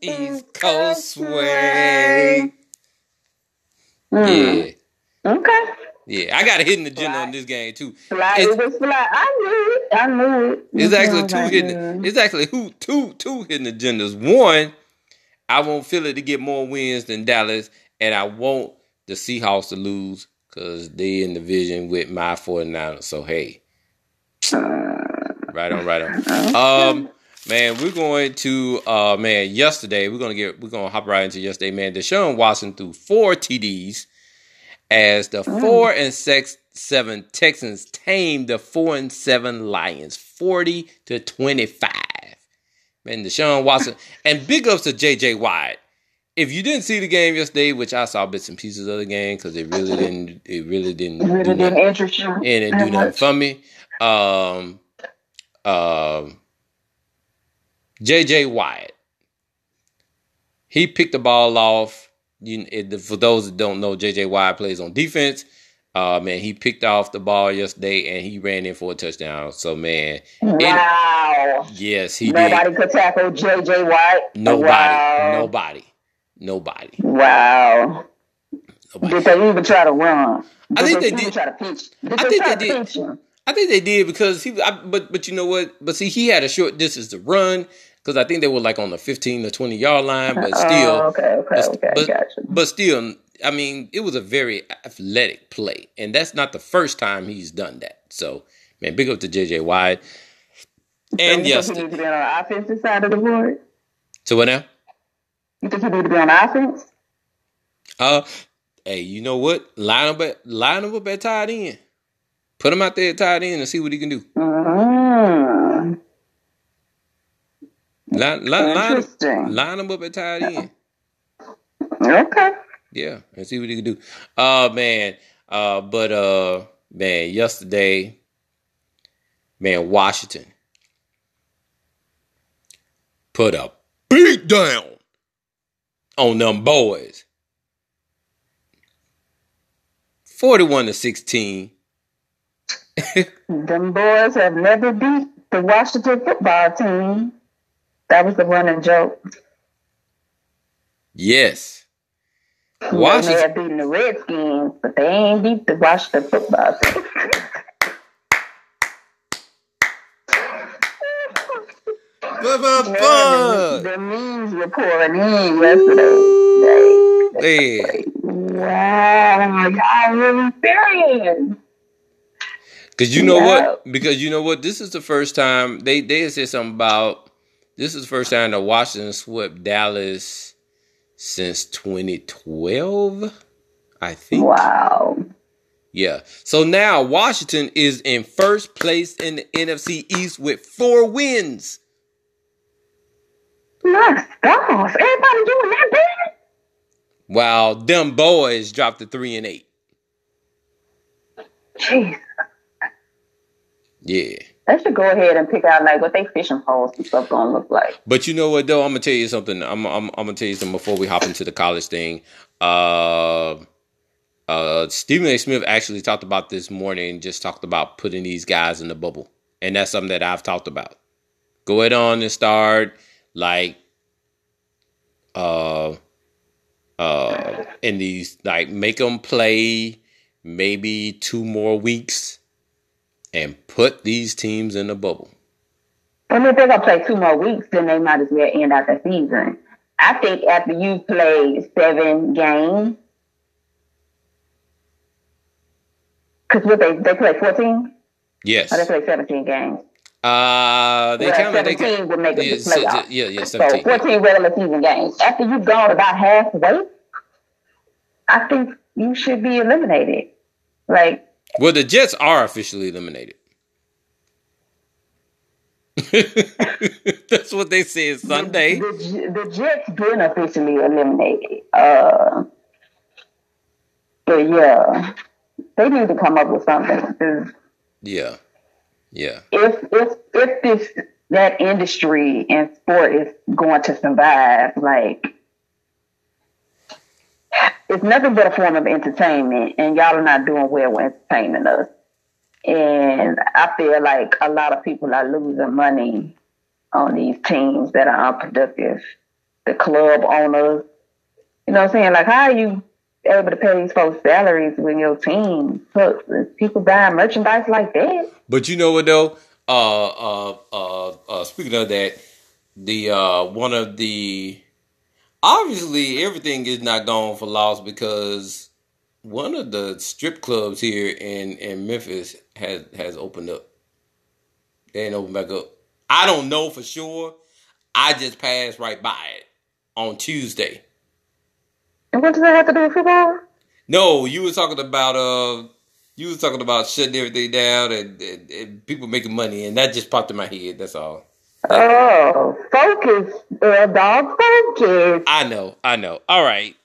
S1: East Coast sway.
S2: Mm.
S1: Yeah.
S2: Okay.
S1: Yeah, I got a hidden agenda
S2: Fly.
S1: on this game too.
S2: Fly,
S1: It's-
S2: it was fly. I knew it. I knew it.
S1: It's
S2: You
S1: actually two hidden. It's actually who two two hidden agendas. One, I want Philly to get more wins than Dallas, and I want the Seahawks to lose because they in the division with my 49ers. So hey, right on, right on. Um, man, we're going to uh, man. Yesterday, we're gonna get we're gonna hop right into yesterday, man. Deshaun Watson threw four TDs as the four and six seven Texans tamed the four and seven Lions, forty to twenty five. Man, Deshaun Watson and big ups to JJ Watt. If you didn't see the game yesterday, which I saw bits and pieces of the game because it really didn't, it really didn't,
S2: It really didn't
S1: nothing
S2: interest you.
S1: and it do nothing for me. Um, um, JJ Wyatt, he picked the ball off. You, it, for those that don't know, JJ Wyatt plays on defense. Uh, man, he picked off the ball yesterday and he ran in for a touchdown. So, man,
S2: Wow.
S1: yes, he
S2: Nobody
S1: did.
S2: could tackle J.J. White.
S1: Nobody,
S2: Wow.
S1: nobody, nobody,
S2: Wow.
S1: nobody.
S2: Did they even try to run?
S1: I think they
S2: even
S1: did.
S2: Try to pinch. Did
S1: I
S2: they
S1: think they
S2: to
S1: did. I think they did because he, I, but but you know what? But see, he had a short distance to run because I think they were like on the fifteen to twenty yard line. But still,
S2: Oh, okay, okay,
S1: but,
S2: okay.
S1: but,
S2: gotcha.
S1: but still, I mean, it was a very athletic play, and that's not the first time he's done that. So, man, big up to JJ Watt. And
S2: so you
S1: yes,
S2: think he needs to be on the offensive side of the board?
S1: so what now?
S2: You think he needs to be on offense?
S1: Uh, hey, you know what? Line up at line him up at tight end. Put him out there at tight end and see what he can do.
S2: Mm,
S1: Line, line, line,
S2: interesting.
S1: line him up at tight end.
S2: Okay.
S1: Yeah, and see what he can do. Uh man, uh, but uh man, yesterday, man, Washington put a beat down on them boys. 41 to 16.
S2: Them boys have never beat the Washington football team. That was the running joke.
S1: Yes. Washington
S2: have beaten the Redskins, but they ain't beat the Washington football team.
S1: Ba-ba-ba.
S2: the memes were pouring in yesterday.
S1: Hey.
S2: Wow, y'all really serious.
S1: Cause you know
S2: Yeah.
S1: what? Because you know what? This is the first time they they had said something about. This is the first time that Washington swept Dallas since 2012. I think.
S2: Wow.
S1: Yeah. So now Washington is in first place in the NFC East with four wins.
S2: My stars. Everybody doing that bad?
S1: While them boys dropped to three and eight.
S2: Jeez.
S1: Yeah.
S2: They should go ahead and pick out like what they fishing poles and stuff gonna look like.
S1: But you know what though? I'm gonna tell you something. I'm I'm, I'm gonna tell you something before we hop into the college thing. Uh, uh, Stephen A. Smith actually talked about this morning. Just talked about putting these guys in the bubble, and that's something that I've talked about. Go ahead on and start like uh uh in these like make them play maybe two more weeks and put these teams in the bubble.
S2: And if they're gonna play two more weeks, then they might as well end out the season. I think after you play seven games, because what they they play fourteen.
S1: Yes.
S2: Or they play seventeen games.
S1: Uh, they
S2: well,
S1: of
S2: seventeen
S1: they,
S2: would make it
S1: yeah,
S2: playoff.
S1: yeah, yeah,
S2: So
S1: 17.
S2: fourteen regular season games. After you've gone about halfway, I think you should be eliminated. Like
S1: Well, the Jets are officially eliminated. That's what they said Sunday.
S2: The, the, the Jets been officially eliminated. Uh, but yeah, they need to come up with something.
S1: Yeah, yeah,
S2: If if if this that industry and sport is going to survive, like it's nothing but a form of entertainment, and y'all are not doing well with entertaining us. And I feel like a lot of people are losing money on these teams that are unproductive. The club owners, you know what I'm saying? Like, how are you able to pay these folks salaries when your team sucks? People buying merchandise like that?
S1: But you know what though? Uh, uh, uh, uh speaking of that, the uh, one of the obviously everything is not gone for loss because one of the strip clubs here in in Memphis has has opened up. They ain't opened back up. I don't know for sure. I just passed right by it on Tuesday.
S2: And what does that have to do with football?
S1: No, you were talking about uh, you were talking about shutting everything down and, and, and people making money, and that just popped in my head. That's all.
S2: Oh, focus, uh, dog, focus.
S1: I know, I know. All right,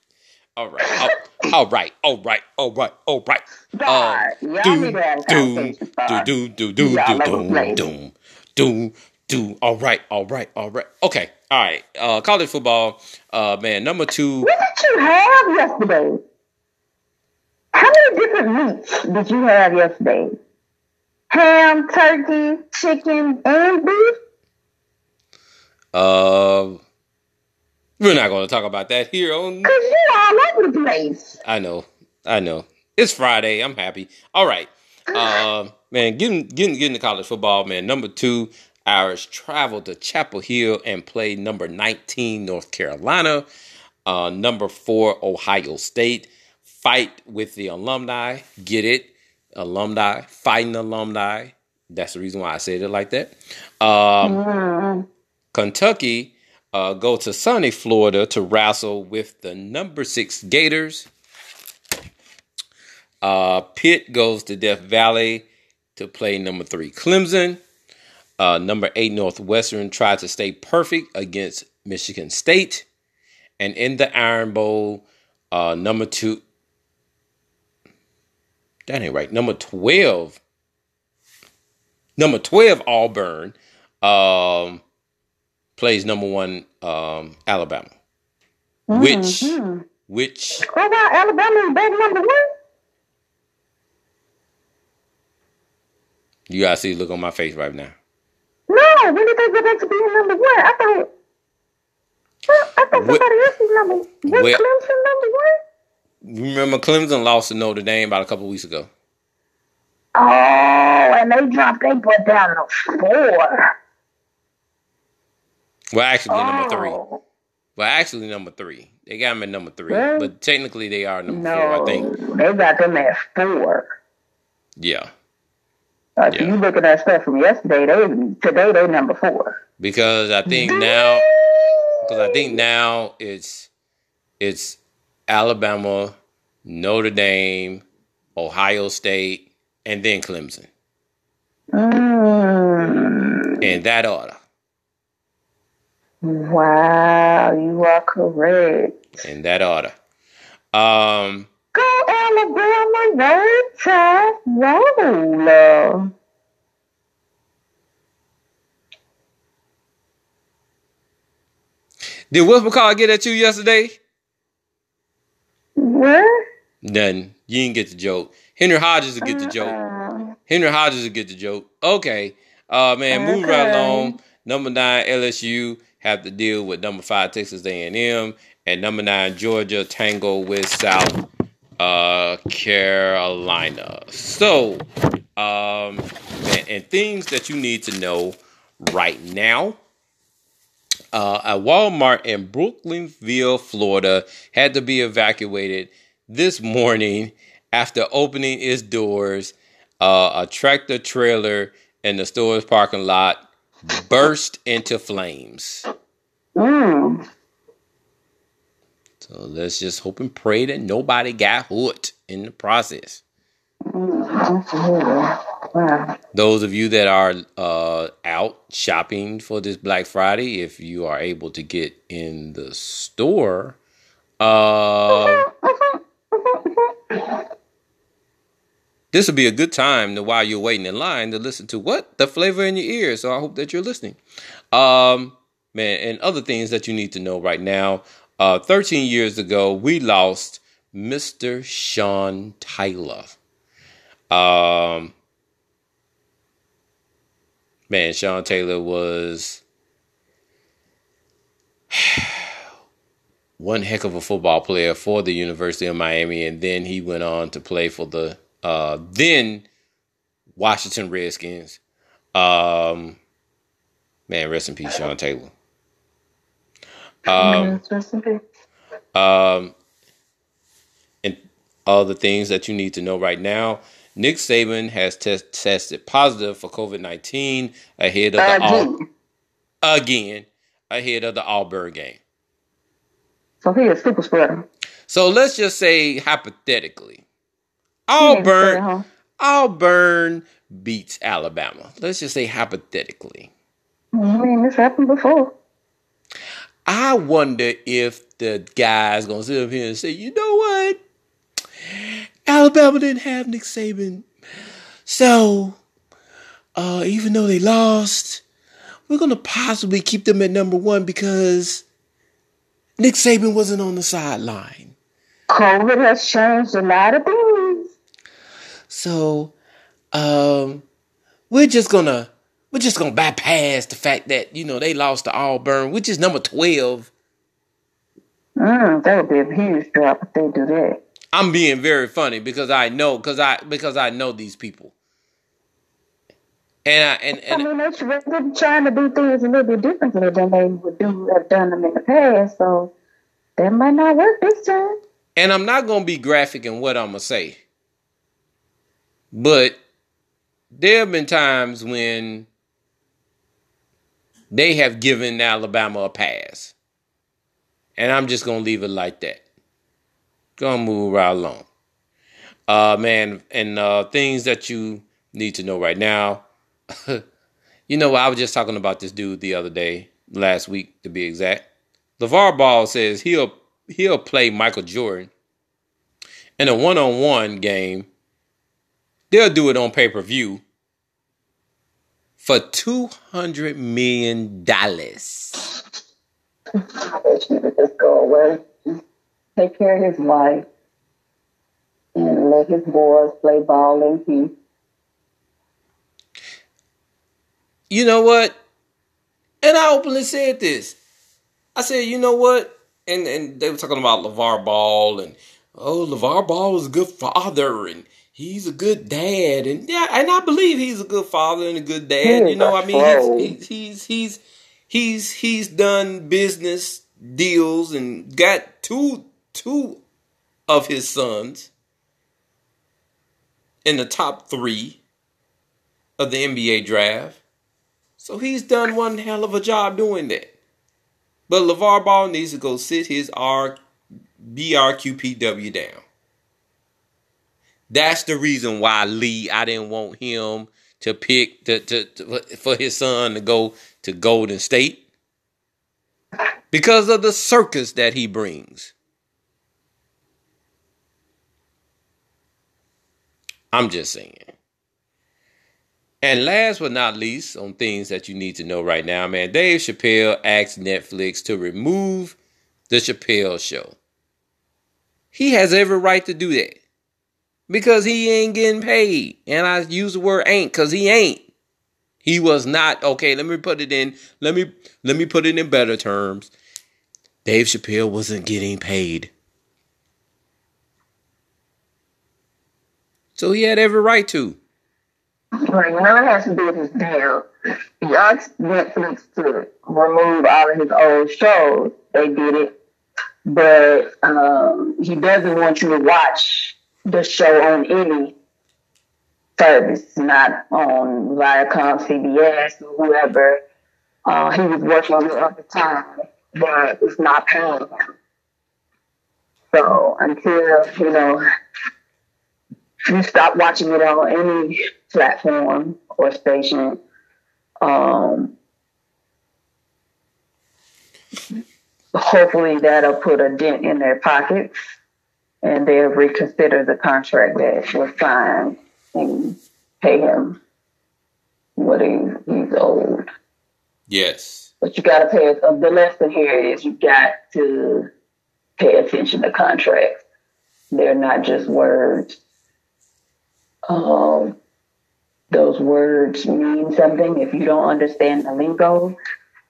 S1: all right, all, all right, all right, all right, all right.
S2: God, y'all need to have a
S1: do, do, do, do, do, do, do, do, do, do. All right, all right, all right. Okay, all right. Uh, college football, uh, man. Number two.
S2: What did you have yesterday? How many different meats did you have yesterday? Ham, turkey, chicken, and beef?
S1: Uh, we're not going to talk about that here on
S2: Because you're all over the place.
S1: I know, I know. It's Friday. I'm happy. All right, uh, man. Getting getting getting to college football, man. Number two, Irish traveled to Chapel Hill and played number 19 North Carolina. Uh, number four Ohio State. Fight with the alumni. Get it? Alumni fighting alumni. That's the reason why I said it like that. Um, Kentucky uh, go to sunny Florida to wrestle with the number six Gators. Uh, Pitt goes to Death Valley to play number three Clemson. Uh, number eight Northwestern tried to stay perfect against Michigan State. And in the Iron Bowl, uh, number two, that ain't right. Number 12, number 12 Auburn um, plays number one um, Alabama. Which, which,
S2: What about Alabama is back number one?
S1: you guys see the look on my face right now.
S2: No, when did they go back to being number one? I thought, well, I thought somebody else was number one. Was Clemson number one?
S1: Remember, Clemson lost to Notre Dame about a couple weeks ago.
S2: Oh, and they dropped they put down to four.
S1: Well, actually, they're number three.
S2: Oh,
S1: Well, actually, number three. They got them at number three, but technically they are number
S2: no,
S1: four. I think.
S2: they got them at four.
S1: Yeah,
S2: Uh,
S1: Yeah.
S2: you look at that stuff from yesterday, they today they number four.
S1: because I think now, because I think now it's it's Alabama, Notre Dame, Ohio State, and then Clemson
S2: Mm,
S1: in that order.
S2: Wow, you are correct.
S1: In that order. Um,
S2: Go Alabama, very Tide! roll.
S1: Did Wolf McCall get at you yesterday?
S2: What?
S1: Then You didn't get the joke. Henry Hodges will get the joke.
S2: Uh-uh.
S1: Henry Hodges will get the joke. Okay. Uh man, okay. move right along. Number nine, LSU have to deal with number five, Texas A&M, and number nine, Georgia tango with South uh Carolina. So, um, and, and things that you need to know right now. Uh, a Walmart in Brooksville, Florida, had to be evacuated this morning after opening its doors. Uh, a tractor trailer in the store's parking lot burst into flames.
S2: mm,
S1: So let's just hope and pray that nobody got hurt in the process. Those of you that are uh, out shopping for this Black Friday, if you are able to get in the store, uh, this would be a good time to while you're waiting in line to listen to what the flavor in your ears. So I hope that you're listening. Um, man, and other things that you need to know right now. Uh, 13 years ago, we lost Mr. Sean Taylor. Um, man, Sean Taylor was one heck of a football player for the University of Miami, and then he went on to play for the uh, then Washington Redskins. Um, man, rest in peace, Sean Taylor. Um,
S2: rest in peace.
S1: um, and all the things that you need to know right now. Nick Saban has test, tested positive for COVID nineteen ahead of the
S2: Again.
S1: again ahead of the Auburn game.
S2: So he a super spreader.
S1: So let's just say hypothetically,
S2: He ain't spread,
S1: Auburn? Auburn beats Alabama. Let's just say hypothetically.
S2: I mean, this happened before.
S1: I wonder if the guy's gonna sit up here and say, you know what? Alabama didn't have Nick Saban. So uh, even though they lost, we're gonna possibly keep them at number one because Nick Saban wasn't on the sideline.
S2: COVID has changed a lot of things.
S1: So um, we're just gonna we're just gonna bypass the fact that, you know, they lost to Auburn, which is number twelve.
S2: Mm, that would be a huge drop if they do that.
S1: I'm being very funny because I know because I because I know these people. And I and,
S2: I mean, they're tr- they're trying to do things a little bit differently than they would do have done them in the past. So that might not work this time.
S1: and I'm not gonna be graphic in what I'm gonna say. But there have been times when they have given Alabama a pass. And I'm just gonna leave it like that. Gonna move right along. Uh man, and uh things that you need to know right now. you know, I was just talking about this dude the other day, last week to be exact. LeVar Ball says he'll he'll play Michael Jordan in a one-on-one game. They'll do it on pay-per-view for two hundred million dollars.
S2: I wish he would just go away. Take care of his wife and let his boys play ball in peace.
S1: You know what? And I openly said this. I said, you know what? And and they were talking about LeVar Ball and oh LeVar Ball was a good father and he's a good dad and yeah, and I believe he's a good father and a good dad. You know, I mean he's he's he's he's he's done business deals and got two two of his sons in the top three of the NBA draft. So he's done one hell of a job doing that. But LeVar Ball needs to go sit his R BRQPW down. That's the reason why Lee, I didn't want him to pick to, to, to for his son to go to Golden State. Because of the circus that he brings. I'm just saying. And last but not least, on things that you need to know right now, man, Dave Chappelle asked Netflix to remove the Chappelle show. He has every right to do that because he ain't getting paid. And I use the word ain't because he ain't. He was not okay. Let me put it in. Let me let me put it in better terms. Dave Chappelle wasn't getting paid. So he had every right to.
S2: Right, you it has to do with his deal. He asked Netflix to remove all of his old shows. They did it. But um, he doesn't want you to watch the show on any service, not on Viacom, CBS, or whoever uh, he was working with at the time that is not paying him. So until, you know, you stop watching it on any platform or station, um, hopefully that'll put a dent in their pockets and they'll reconsider the contract that was signed and pay him what he, he's owed.
S1: Yes.
S2: But you got to pay. Uh, the lesson here is you got to pay attention to contracts. They're not just words. Um, those words mean something. If you don't understand the lingo,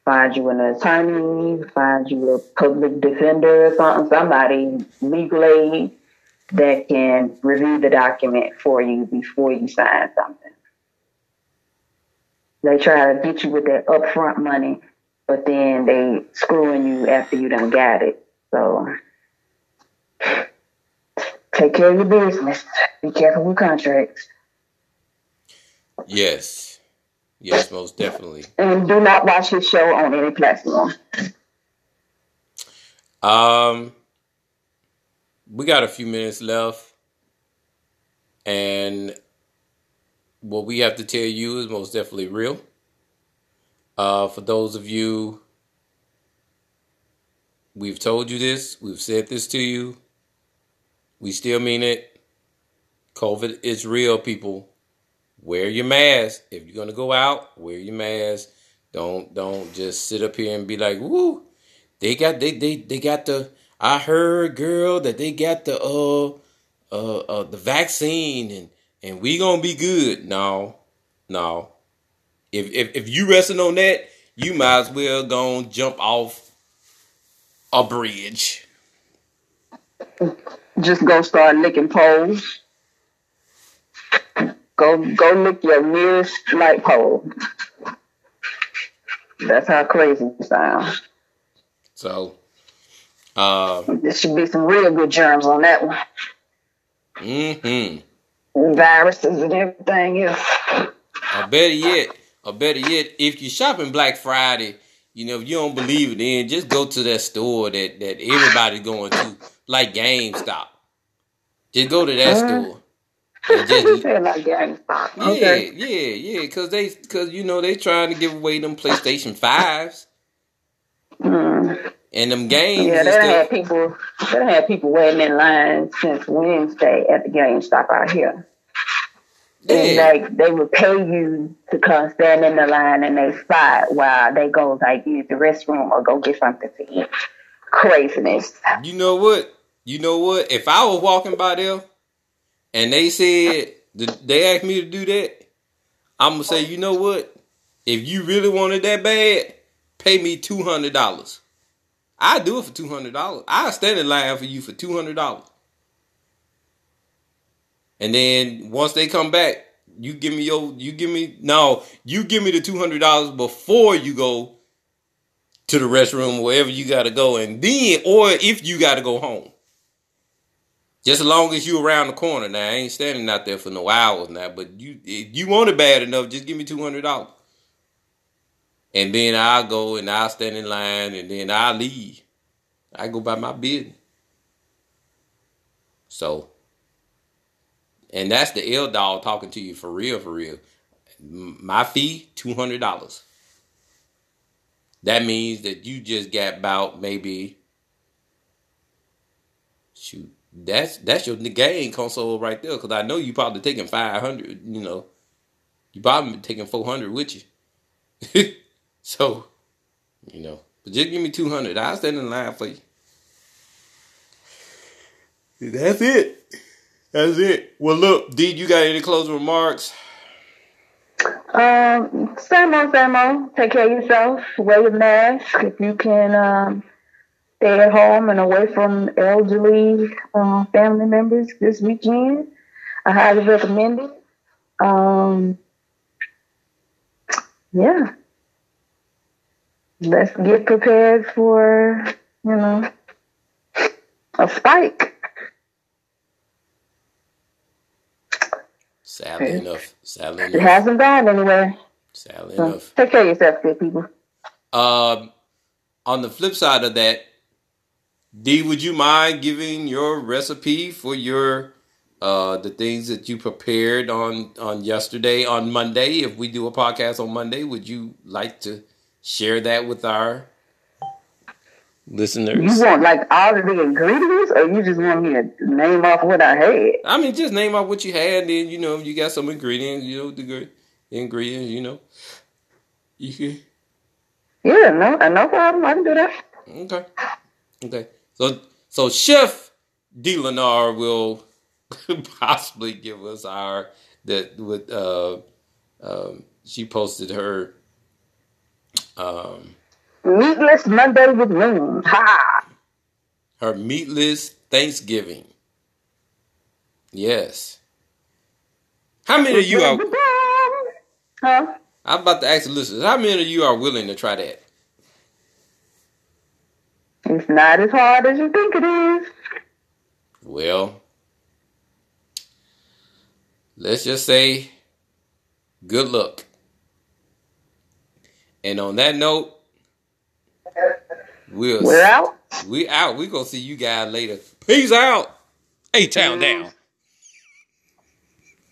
S2: find you an attorney, find you a public defender or something, somebody legal aid that can review the document for you before you sign something. They try to get you with that upfront money, but then they screwing you after you done got it. So take care of your business. Be careful with contracts.
S1: Yes. Yes, most definitely.
S2: And do not watch his show on any platform.
S1: Um, we got a few minutes left, and what we have to tell you is most definitely real. Uh, for those of you, we've told you this, we've said this to you. We still mean it. COVID is real, people. Wear your mask. If you're gonna go out, wear your mask. Don't don't just sit up here and be like, woo, they got they they they got the I heard girl that they got the uh uh, uh the vaccine and and we gonna be good. No, no. If if if you resting on that, you might as well go and jump off a bridge.
S2: Just go start licking poles. Go go lick your nearest light pole. That's how crazy it sounds.
S1: So, uh,
S2: there should be some real good germs on that one.
S1: Mm-hmm.
S2: Viruses and everything else.
S1: Or better yet, or better yet, if you're shopping Black Friday, you know, if you don't believe it, then just go to that store that, that everybody's going to, like GameStop. Just go to that
S2: Mhm.
S1: store. And
S2: GameStop.
S1: yeah,
S2: Okay.
S1: yeah, yeah, cause they, cause you know they trying to give away them PlayStation fives
S2: Mm.
S1: and them games
S2: Yeah, they had people. They had people waiting in line since Wednesday at the GameStop out here. And
S1: Yeah,
S2: like they would pay you to come stand in the line in their spot while they go like use the restroom or go get something to eat. Craziness.
S1: you know what? You know what? If I was walking by there and they said they asked me to do that, I'm gonna say, you know what? If you really wanted that bad, pay me two hundred dollars. I do it for two hundred dollars. I stand in line for you for two hundred dollars. And then once they come back, you give me your you give me no, you give me the two hundred dollars before you go to the restroom, wherever you gotta go, and then or if you gotta go home. Just as long as you around the corner now. I ain't standing out there for no hours now. But you if you want it bad enough, just give me two hundred dollars. And then I'll go and I'll stand in line and then I'll leave. I go by my business. So and that's the L dog talking to you for real, for real. My fee, two hundred dollars. That means that you just got about maybe shoot. That's that's your game console right there. Cause I know you probably taking five hundred. You know, you probably taking four hundred with you. so, you know, but just give me two hundred. I'll stand in line for you. That's it. That's it. Well, look, D, you got any closing remarks?
S2: Um, same old, same old. Take care of yourself. Wear your mask if you can. Um, stay at home and away from elderly uh, family members this weekend. I highly recommend it. Um, yeah. Let's get prepared for, you know, a spike.
S1: Sadly enough. Sadly enough.
S2: It hasn't gone anywhere.
S1: Sadly
S2: So
S1: enough.
S2: take care of yourself, good people.
S1: Um, on the flip side of that, D, would you mind giving your recipe for your uh the things that you prepared on on yesterday on Monday? If we do a podcast on Monday, would you like to share that with our listeners?
S2: You want like all of the ingredients, or you just want me to name off what I had?
S1: I mean, just name off what you had, then you know you got some ingredients. You know the good ingredients. You know, you can.
S2: Yeah, no, no problem. I can do that.
S1: Okay. Okay. So so Chef D Lenar will possibly give us our that with uh um she posted her um
S2: Meatless Monday with Moon. Ha!
S1: her meatless Thanksgiving. Yes. How many of you are
S2: Huh?
S1: I'm about to ask the listeners, how many of you are willing to try that?
S2: It's not as hard as you think it is.
S1: Well, let's just say good luck. And on that note, we'll
S2: We're out.
S1: we out. We gonna see you guys later. Peace out. A town down.